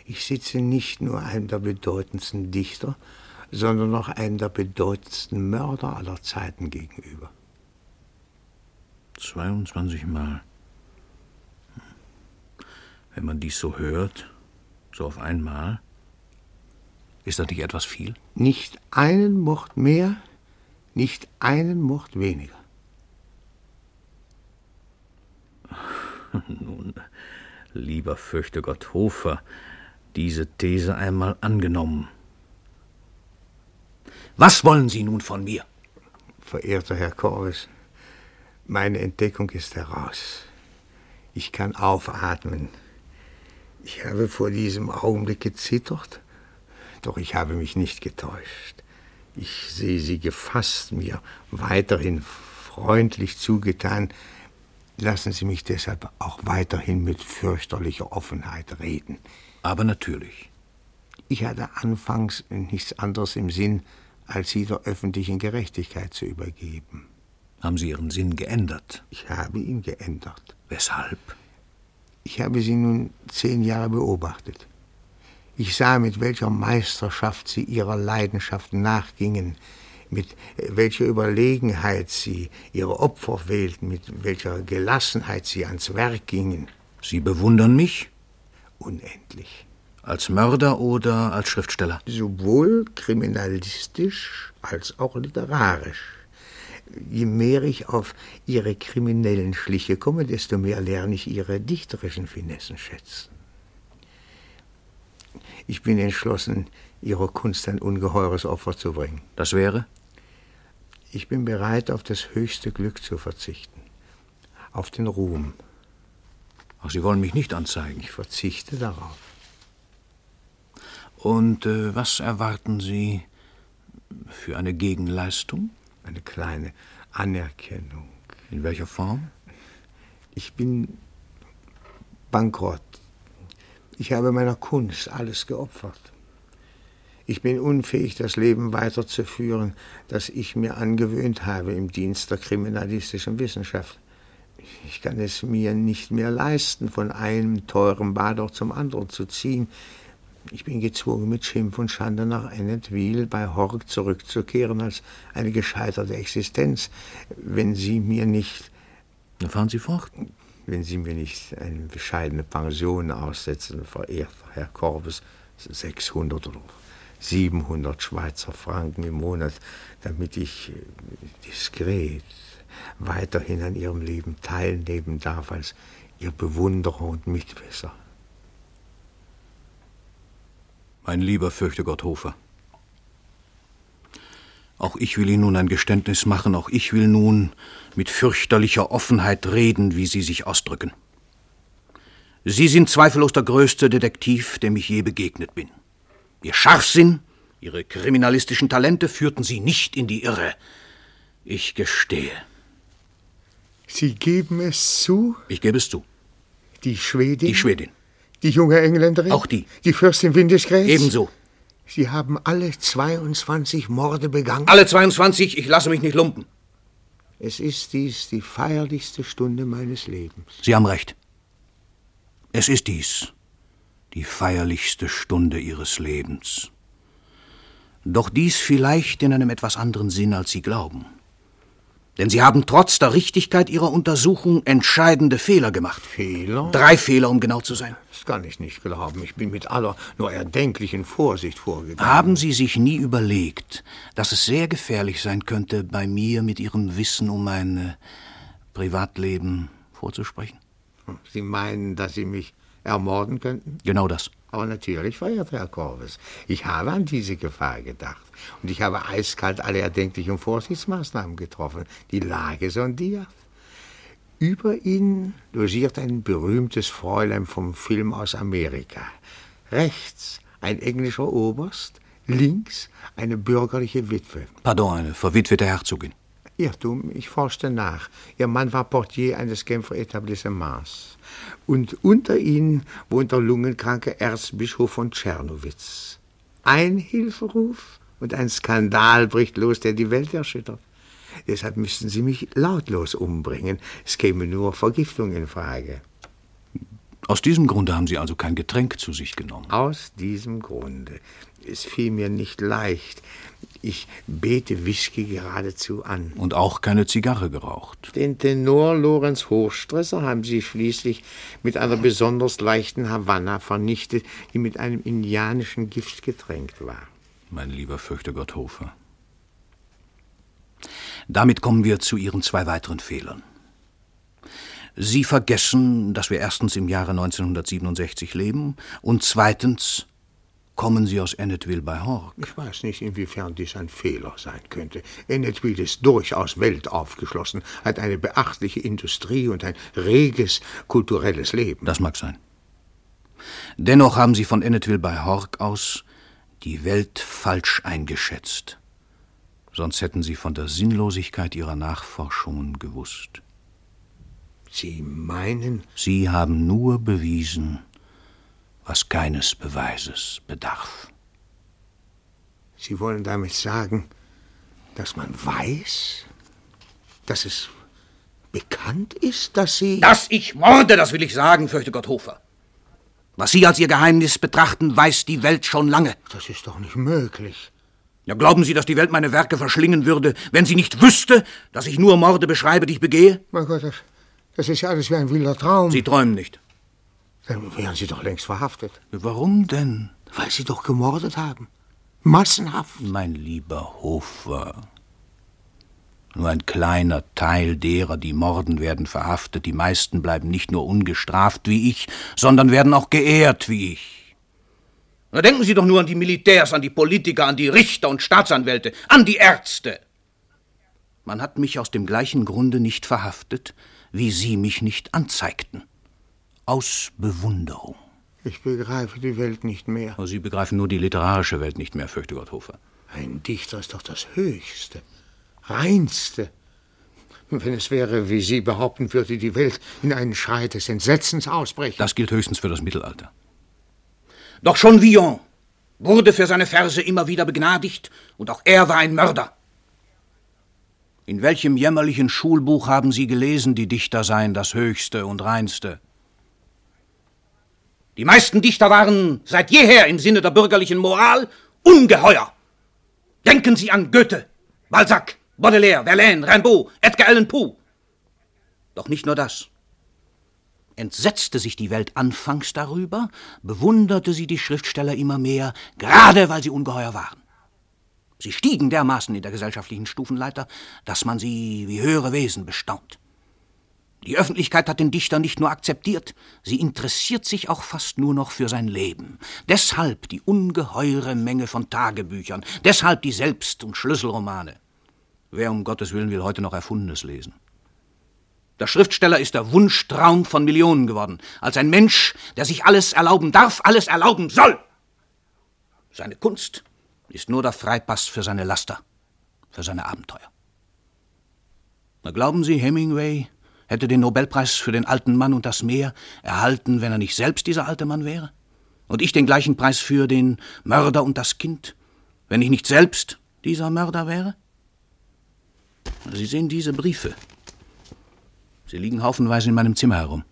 Ich sitze nicht nur einem der bedeutendsten Dichter, sondern auch einem der bedeutendsten Mörder aller Zeiten gegenüber. 22 Mal. Wenn man dies so hört, so auf einmal, ist das nicht etwas viel? Nicht einen Mord mehr, nicht einen Mord weniger. *laughs* Nun, lieber fürchte Gott Hofer, diese These einmal angenommen. Was wollen Sie nun von mir? Verehrter Herr Corwis, meine Entdeckung ist heraus. Ich kann aufatmen. Ich habe vor diesem Augenblick gezittert, doch ich habe mich nicht getäuscht. Ich sehe Sie gefasst, mir weiterhin freundlich zugetan. Lassen Sie mich deshalb auch weiterhin mit fürchterlicher Offenheit reden. Aber natürlich. Ich hatte anfangs nichts anderes im Sinn, als Sie der öffentlichen Gerechtigkeit zu übergeben. Haben Sie Ihren Sinn geändert? Ich habe ihn geändert. Weshalb? Ich habe Sie nun zehn Jahre beobachtet. Ich sah, mit welcher Meisterschaft Sie Ihrer Leidenschaft nachgingen, mit welcher Überlegenheit Sie Ihre Opfer wählten, mit welcher Gelassenheit Sie ans Werk gingen. Sie bewundern mich? Unendlich. Als Mörder oder als Schriftsteller? Sowohl kriminalistisch als auch literarisch. Je mehr ich auf Ihre kriminellen Schliche komme, desto mehr lerne ich Ihre dichterischen Finessen schätzen. Ich bin entschlossen, Ihrer Kunst ein ungeheures Opfer zu bringen. Das wäre? Ich bin bereit, auf das höchste Glück zu verzichten. Auf den Ruhm. Ach, Sie wollen mich nicht anzeigen. Ich verzichte darauf. Und äh, was erwarten Sie für eine Gegenleistung? Eine kleine Anerkennung. In welcher Form? Ich bin bankrott. Ich habe meiner Kunst alles geopfert. Ich bin unfähig, das Leben weiterzuführen, das ich mir angewöhnt habe im Dienst der kriminalistischen Wissenschaft. Ich kann es mir nicht mehr leisten, von einem teuren Bad zum anderen zu ziehen. Ich bin gezwungen, mit Schimpf und Schande nach Ennetville bei Horg zurückzukehren als eine gescheiterte Existenz, wenn Sie mir nicht. Dann fahren Sie fort wenn Sie mir nicht eine bescheidene Pension aussetzen, verehrter Herr Korbes, 600 oder 700 Schweizer Franken im Monat, damit ich äh, diskret weiterhin an Ihrem Leben teilnehmen darf als Ihr Bewunderer und Mitwisser. Mein lieber Fürchtegott Hofer, auch ich will Ihnen nun ein Geständnis machen, auch ich will nun mit fürchterlicher Offenheit reden, wie Sie sich ausdrücken. Sie sind zweifellos der größte Detektiv, dem ich je begegnet bin. Ihr Scharfsinn, Ihre kriminalistischen Talente führten Sie nicht in die Irre. Ich gestehe. Sie geben es zu? Ich gebe es zu. Die Schwedin? Die Schwedin. Die junge Engländerin? Auch die. Die Fürstin Windesgräß? Ebenso. Sie haben alle 22 Morde begangen? Alle 22, ich lasse mich nicht lumpen. Es ist dies die feierlichste Stunde meines Lebens. Sie haben recht. Es ist dies die feierlichste Stunde Ihres Lebens. Doch dies vielleicht in einem etwas anderen Sinn, als Sie glauben. Denn Sie haben trotz der Richtigkeit Ihrer Untersuchung entscheidende Fehler gemacht. Fehler? Drei Fehler, um genau zu sein. Das kann ich nicht glauben. Ich bin mit aller nur erdenklichen Vorsicht vorgegangen. Haben Sie sich nie überlegt, dass es sehr gefährlich sein könnte, bei mir mit Ihrem Wissen um mein äh, Privatleben vorzusprechen? Sie meinen, dass Sie mich ermorden könnten? Genau das. Aber natürlich, verehrter Herr Korves, ich habe an diese Gefahr gedacht. Und ich habe eiskalt alle erdenklichen Vorsichtsmaßnahmen getroffen, die Lage sondiert. Über ihn logiert ein berühmtes Fräulein vom Film aus Amerika. Rechts ein englischer Oberst, links eine bürgerliche Witwe. Pardon, eine verwitwete Herzogin. Irrtum, ich forschte nach. Ihr Mann war Portier eines Genfer Etablissements. Und unter ihnen wohnt der lungenkranke Erzbischof von Tschernowitz. Ein Hilferuf und ein Skandal bricht los, der die Welt erschüttert. Deshalb müssten Sie mich lautlos umbringen. Es käme nur Vergiftung in Frage. Aus diesem Grunde haben Sie also kein Getränk zu sich genommen? Aus diesem Grunde. Es fiel mir nicht leicht. Ich bete Whisky geradezu an. Und auch keine Zigarre geraucht? Den Tenor Lorenz Hochstresser haben Sie schließlich mit einer besonders leichten Havanna vernichtet, die mit einem indianischen Gift getränkt war. Mein lieber Fürchtegott Hofer. Damit kommen wir zu Ihren zwei weiteren Fehlern. Sie vergessen, dass wir erstens im Jahre 1967 leben und zweitens kommen Sie aus Ennetville bei Hork. Ich weiß nicht, inwiefern dies ein Fehler sein könnte. Ennetville ist durchaus weltaufgeschlossen, hat eine beachtliche Industrie und ein reges kulturelles Leben. Das mag sein. Dennoch haben Sie von Ennetville bei Hork aus die Welt falsch eingeschätzt. Sonst hätten Sie von der Sinnlosigkeit Ihrer Nachforschungen gewusst. Sie meinen? Sie haben nur bewiesen, was keines Beweises bedarf. Sie wollen damit sagen, dass man weiß, dass es bekannt ist, dass Sie. Dass ich morde, das will ich sagen, fürchte Gott Hofer. Was Sie als Ihr Geheimnis betrachten, weiß die Welt schon lange. Das ist doch nicht möglich. Ja, glauben Sie, dass die Welt meine Werke verschlingen würde, wenn sie nicht wüsste, dass ich nur Morde beschreibe, die ich begehe? Mein Gott, das, das ist ja alles wie ein wilder Traum. Sie träumen nicht. Dann wären Sie doch längst verhaftet. Warum denn? Weil Sie doch gemordet haben. Massenhaft. Mein lieber Hofer, nur ein kleiner Teil derer, die morden, werden verhaftet. Die meisten bleiben nicht nur ungestraft wie ich, sondern werden auch geehrt wie ich. Na, denken Sie doch nur an die Militärs, an die Politiker, an die Richter und Staatsanwälte, an die Ärzte. Man hat mich aus dem gleichen Grunde nicht verhaftet, wie Sie mich nicht anzeigten. Aus Bewunderung. Ich begreife die Welt nicht mehr. Sie begreifen nur die literarische Welt nicht mehr, fürchte Gott Hofer. Ein Dichter ist doch das Höchste reinste. Wenn es wäre, wie Sie behaupten, würde die Welt in einen Schrei des Entsetzens ausbrechen. Das gilt höchstens für das Mittelalter. Doch schon Villon wurde für seine Verse immer wieder begnadigt, und auch er war ein Mörder. In welchem jämmerlichen Schulbuch haben Sie gelesen, die Dichter seien das Höchste und Reinste? Die meisten Dichter waren seit jeher im Sinne der bürgerlichen Moral ungeheuer. Denken Sie an Goethe, Balzac, Baudelaire, Verlaine, Rimbaud, Edgar Allan Poe. Doch nicht nur das. Entsetzte sich die Welt anfangs darüber, bewunderte sie die Schriftsteller immer mehr, gerade weil sie ungeheuer waren. Sie stiegen dermaßen in der gesellschaftlichen Stufenleiter, dass man sie wie höhere Wesen bestaunt. Die Öffentlichkeit hat den Dichter nicht nur akzeptiert, sie interessiert sich auch fast nur noch für sein Leben. Deshalb die ungeheure Menge von Tagebüchern, deshalb die Selbst- und Schlüsselromane. Wer um Gottes Willen will heute noch Erfundenes lesen? Der Schriftsteller ist der Wunschtraum von Millionen geworden, als ein Mensch, der sich alles erlauben darf, alles erlauben soll. Seine Kunst ist nur der Freipass für seine Laster, für seine Abenteuer. Na, glauben Sie, Hemingway hätte den Nobelpreis für den alten Mann und das Meer erhalten, wenn er nicht selbst dieser alte Mann wäre? Und ich den gleichen Preis für den Mörder und das Kind, wenn ich nicht selbst dieser Mörder wäre? Sie sehen diese Briefe. Sie liegen haufenweise in meinem Zimmer herum.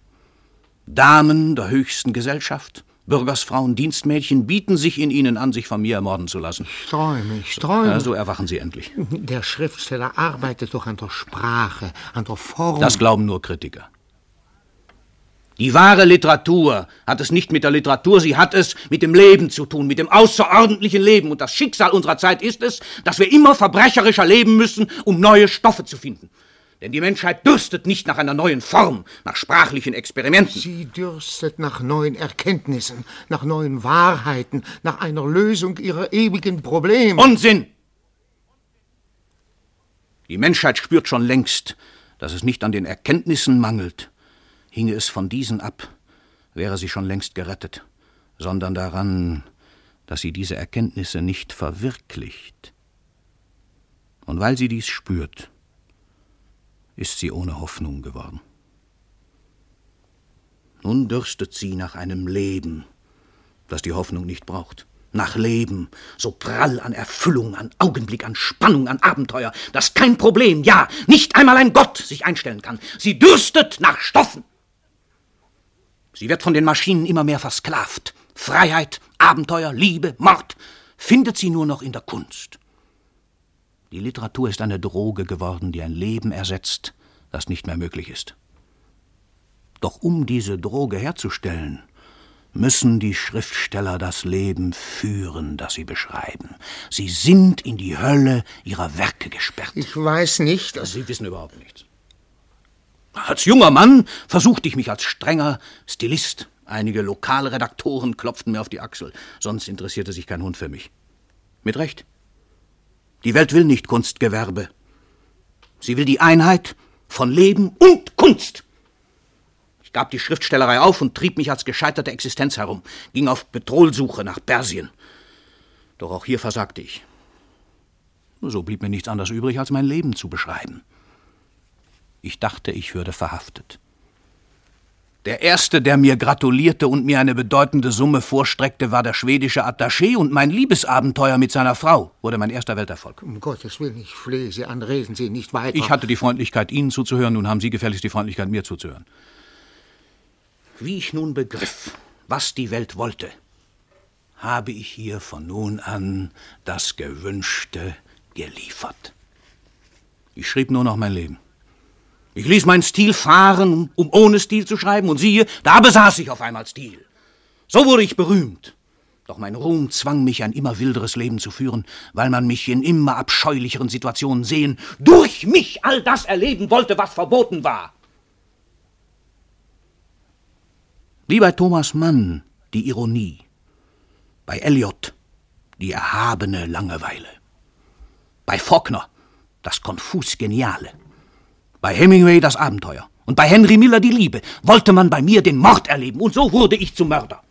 Damen der höchsten Gesellschaft, Bürgersfrauen, Dienstmädchen bieten sich in ihnen an, sich von mir ermorden zu lassen. Ich träume, ich träume. So erwachen Sie endlich. *laughs* Der Schriftsteller arbeitet doch an der Sprache, an der Form. Das glauben nur Kritiker. Die wahre Literatur hat es nicht mit der Literatur, sie hat es mit dem Leben zu tun, mit dem außerordentlichen Leben. Und das Schicksal unserer Zeit ist es, dass wir immer verbrecherischer leben müssen, um neue Stoffe zu finden. Denn die Menschheit dürstet nicht nach einer neuen Form, nach sprachlichen Experimenten. Sie dürstet nach neuen Erkenntnissen, nach neuen Wahrheiten, nach einer Lösung ihrer ewigen Probleme. Unsinn! Die Menschheit spürt schon längst, dass es nicht an den Erkenntnissen mangelt, Hinge es von diesen ab, wäre sie schon längst gerettet, sondern daran, dass sie diese Erkenntnisse nicht verwirklicht. Und weil sie dies spürt, ist sie ohne Hoffnung geworden. Nun dürstet sie nach einem Leben, das die Hoffnung nicht braucht. Nach Leben, so prall an Erfüllung, an Augenblick, an Spannung, an Abenteuer, dass kein Problem, ja, nicht einmal ein Gott sich einstellen kann. Sie dürstet nach Stoffen. Sie wird von den Maschinen immer mehr versklavt. Freiheit, Abenteuer, Liebe, Mord findet sie nur noch in der Kunst. Die Literatur ist eine Droge geworden, die ein Leben ersetzt, das nicht mehr möglich ist. Doch um diese Droge herzustellen, müssen die Schriftsteller das Leben führen, das sie beschreiben. Sie sind in die Hölle ihrer Werke gesperrt. Ich weiß nicht. Sie wissen überhaupt nichts. Als junger Mann versuchte ich mich als strenger Stilist. Einige Lokalredaktoren klopften mir auf die Achsel, sonst interessierte sich kein Hund für mich. Mit Recht. Die Welt will nicht Kunstgewerbe. Sie will die Einheit von Leben und Kunst. Ich gab die Schriftstellerei auf und trieb mich als gescheiterte Existenz herum, ging auf Petrolsuche nach Persien. Doch auch hier versagte ich. So blieb mir nichts anderes übrig, als mein Leben zu beschreiben. Ich dachte, ich würde verhaftet. Der erste, der mir gratulierte und mir eine bedeutende Summe vorstreckte, war der schwedische Attaché und mein Liebesabenteuer mit seiner Frau wurde mein erster Welterfolg. Um Gottes Willen, ich flehe Sie an, reden Sie nicht weiter. Ich hatte die Freundlichkeit, Ihnen zuzuhören, nun haben Sie gefälligst die Freundlichkeit, mir zuzuhören. Wie ich nun begriff, was die Welt wollte, habe ich hier von nun an das Gewünschte geliefert. Ich schrieb nur noch mein Leben. Ich ließ meinen Stil fahren, um ohne Stil zu schreiben, und siehe, da besaß ich auf einmal Stil. So wurde ich berühmt. Doch mein Ruhm zwang mich, ein immer wilderes Leben zu führen, weil man mich in immer abscheulicheren Situationen sehen, durch mich all das erleben wollte, was verboten war. Wie bei Thomas Mann die Ironie, bei Eliot die erhabene Langeweile, bei Faulkner das konfus Geniale bei Hemingway das Abenteuer und bei Henry Miller die Liebe, wollte man bei mir den Mord erleben, und so wurde ich zum Mörder.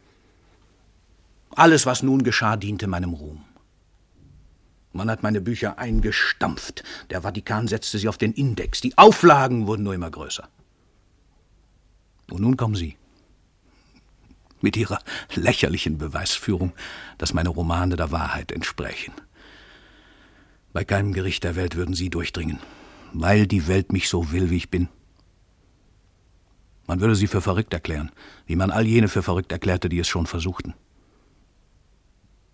Alles, was nun geschah, diente meinem Ruhm. Man hat meine Bücher eingestampft, der Vatikan setzte sie auf den Index, die Auflagen wurden nur immer größer. Und nun kommen Sie mit Ihrer lächerlichen Beweisführung, dass meine Romane der Wahrheit entsprechen. Bei keinem Gericht der Welt würden Sie durchdringen weil die Welt mich so will, wie ich bin. Man würde sie für verrückt erklären, wie man all jene für verrückt erklärte, die es schon versuchten.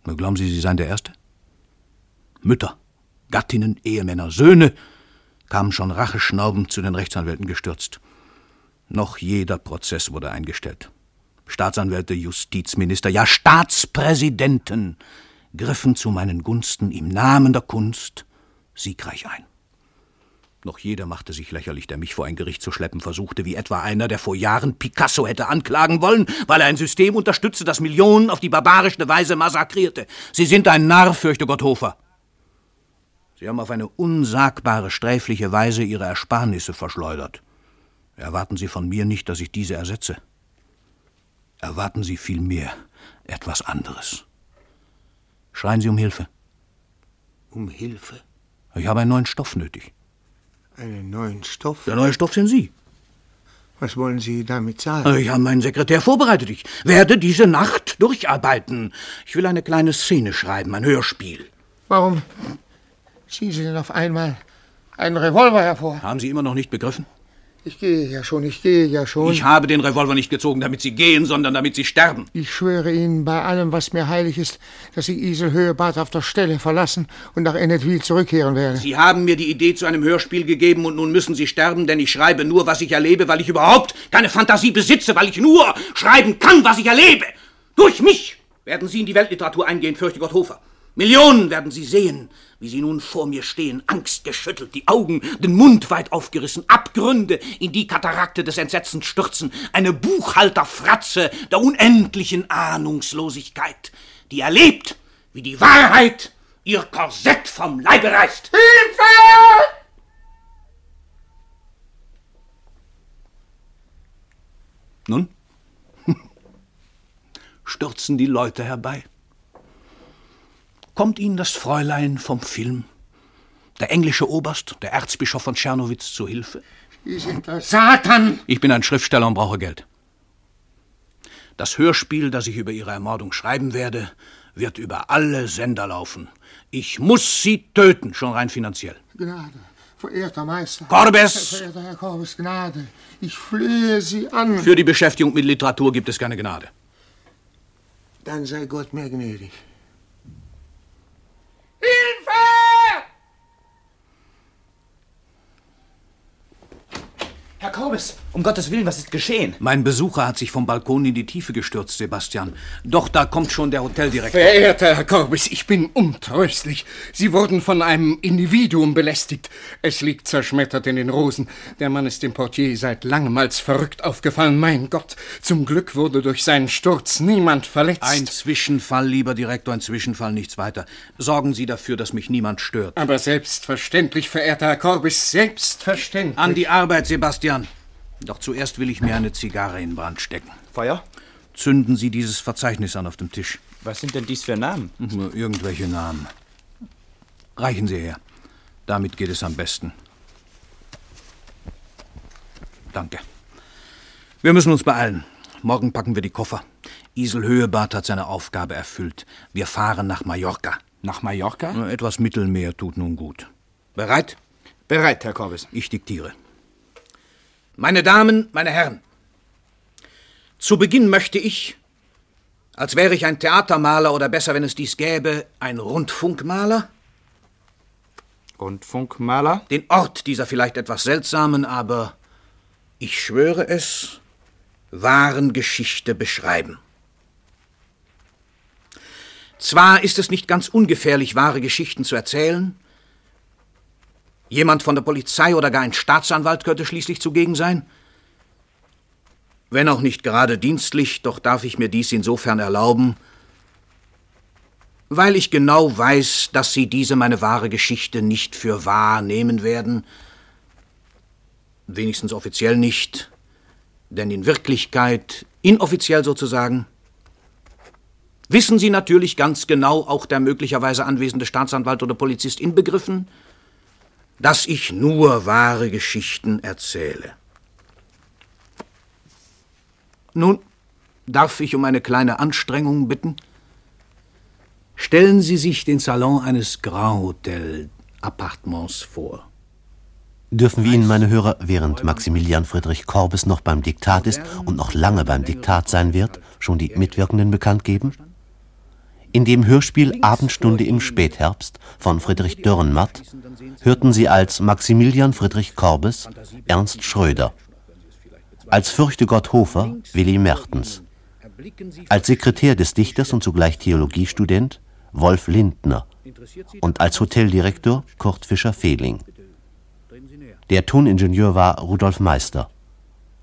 Nur glauben Sie, Sie seien der Erste? Mütter, Gattinnen, Ehemänner, Söhne kamen schon racheschnaubend zu den Rechtsanwälten gestürzt. Noch jeder Prozess wurde eingestellt. Staatsanwälte, Justizminister, ja Staatspräsidenten griffen zu meinen Gunsten im Namen der Kunst siegreich ein. Noch jeder machte sich lächerlich, der mich vor ein Gericht zu schleppen versuchte, wie etwa einer, der vor Jahren Picasso hätte anklagen wollen, weil er ein System unterstützte, das Millionen auf die barbarische Weise massakrierte. Sie sind ein Narr, fürchte Gott Hofer. Sie haben auf eine unsagbare, sträfliche Weise Ihre Ersparnisse verschleudert. Erwarten Sie von mir nicht, dass ich diese ersetze. Erwarten Sie vielmehr etwas anderes. Schreien Sie um Hilfe. Um Hilfe? Ich habe einen neuen Stoff nötig. Einen neuen Stoff? Der neue Stoff sind Sie. Was wollen Sie damit sagen? Ich habe meinen Sekretär vorbereitet. Ich werde diese Nacht durcharbeiten. Ich will eine kleine Szene schreiben, ein Hörspiel. Warum ziehen Sie denn auf einmal einen Revolver hervor? Haben Sie immer noch nicht begriffen? Ich gehe ja schon, ich gehe ja schon. Ich habe den Revolver nicht gezogen, damit Sie gehen, sondern damit Sie sterben. Ich schwöre Ihnen bei allem, was mir heilig ist, dass ich Iselhöhebad auf der Stelle verlassen und nach Ennetville zurückkehren werde. Sie haben mir die Idee zu einem Hörspiel gegeben und nun müssen Sie sterben, denn ich schreibe nur, was ich erlebe, weil ich überhaupt keine Fantasie besitze, weil ich nur schreiben kann, was ich erlebe. Durch mich werden Sie in die Weltliteratur eingehen, fürchte Gott Hofer. Millionen werden Sie sehen, wie sie nun vor mir stehen, angstgeschüttelt, die Augen, den Mund weit aufgerissen, Abgründe in die Katarakte des Entsetzens stürzen, eine Buchhalterfratze der unendlichen Ahnungslosigkeit, die erlebt, wie die Wahrheit ihr Korsett vom Leibe reißt. Hilfe! Nun? *laughs* Stürzen die Leute herbei? Kommt Ihnen das Fräulein vom Film, der englische Oberst, der Erzbischof von Tschernowitz, zu Hilfe? Sie sind der Satan! Ich bin ein Schriftsteller und brauche Geld. Das Hörspiel, das ich über Ihre Ermordung schreiben werde, wird über alle Sender laufen. Ich muss Sie töten, schon rein finanziell. Gnade, verehrter Meister. Corbes! Verehrter Herr Corbes, Gnade. Ich flehe Sie an. Für die Beschäftigung mit Literatur gibt es keine Gnade. Dann sei Gott mir gnädig. Herr Korbes, um Gottes Willen, was ist geschehen? Mein Besucher hat sich vom Balkon in die Tiefe gestürzt, Sebastian. Doch da kommt schon der Hoteldirektor. Verehrter Herr Korbes, ich bin untröstlich. Sie wurden von einem Individuum belästigt. Es liegt zerschmettert in den Rosen. Der Mann ist dem Portier seit langem als verrückt aufgefallen. Mein Gott, zum Glück wurde durch seinen Sturz niemand verletzt. Ein Zwischenfall, lieber Direktor, ein Zwischenfall, nichts weiter. Sorgen Sie dafür, dass mich niemand stört. Aber selbstverständlich, verehrter Herr Korbes, selbstverständlich. An die Arbeit, Sebastian. Doch zuerst will ich mir eine Zigarre in Brand stecken. Feuer? Zünden Sie dieses Verzeichnis an auf dem Tisch. Was sind denn dies für Namen? Nur irgendwelche Namen. Reichen Sie her. Damit geht es am besten. Danke. Wir müssen uns beeilen. Morgen packen wir die Koffer. Isel Höhebart hat seine Aufgabe erfüllt. Wir fahren nach Mallorca. Nach Mallorca? Etwas Mittelmeer tut nun gut. Bereit? Bereit, Herr Korbes. Ich diktiere. Meine Damen, meine Herren, zu Beginn möchte ich, als wäre ich ein Theatermaler oder besser, wenn es dies gäbe, ein Rundfunkmaler, Rundfunkmaler? den Ort dieser vielleicht etwas seltsamen, aber ich schwöre es, wahren Geschichte beschreiben. Zwar ist es nicht ganz ungefährlich, wahre Geschichten zu erzählen. Jemand von der Polizei oder gar ein Staatsanwalt könnte schließlich zugegen sein. Wenn auch nicht gerade dienstlich, doch darf ich mir dies insofern erlauben, weil ich genau weiß, dass Sie diese meine wahre Geschichte nicht für wahr nehmen werden, wenigstens offiziell nicht, denn in Wirklichkeit, inoffiziell sozusagen, wissen Sie natürlich ganz genau, auch der möglicherweise anwesende Staatsanwalt oder Polizist inbegriffen, dass ich nur wahre Geschichten erzähle. Nun, darf ich um eine kleine Anstrengung bitten? Stellen Sie sich den Salon eines Grand Hotel Appartements vor. Dürfen wir Ihnen, meine Hörer, während Maximilian Friedrich Korbes noch beim Diktat ist und noch lange beim Diktat sein wird, schon die Mitwirkenden bekannt geben? In dem Hörspiel Abendstunde im Spätherbst von Friedrich Dürrenmatt hörten Sie als Maximilian Friedrich Korbes Ernst Schröder, als Fürchtegott Hofer Willi Mertens, als Sekretär des Dichters und zugleich Theologiestudent Wolf Lindner und als Hoteldirektor Kurt Fischer-Fehling. Der Toningenieur war Rudolf Meister.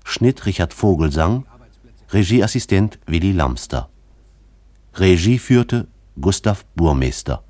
Schnitt Richard Vogelsang, Regieassistent Willi Lamster. Regie führte Gustav Burmeister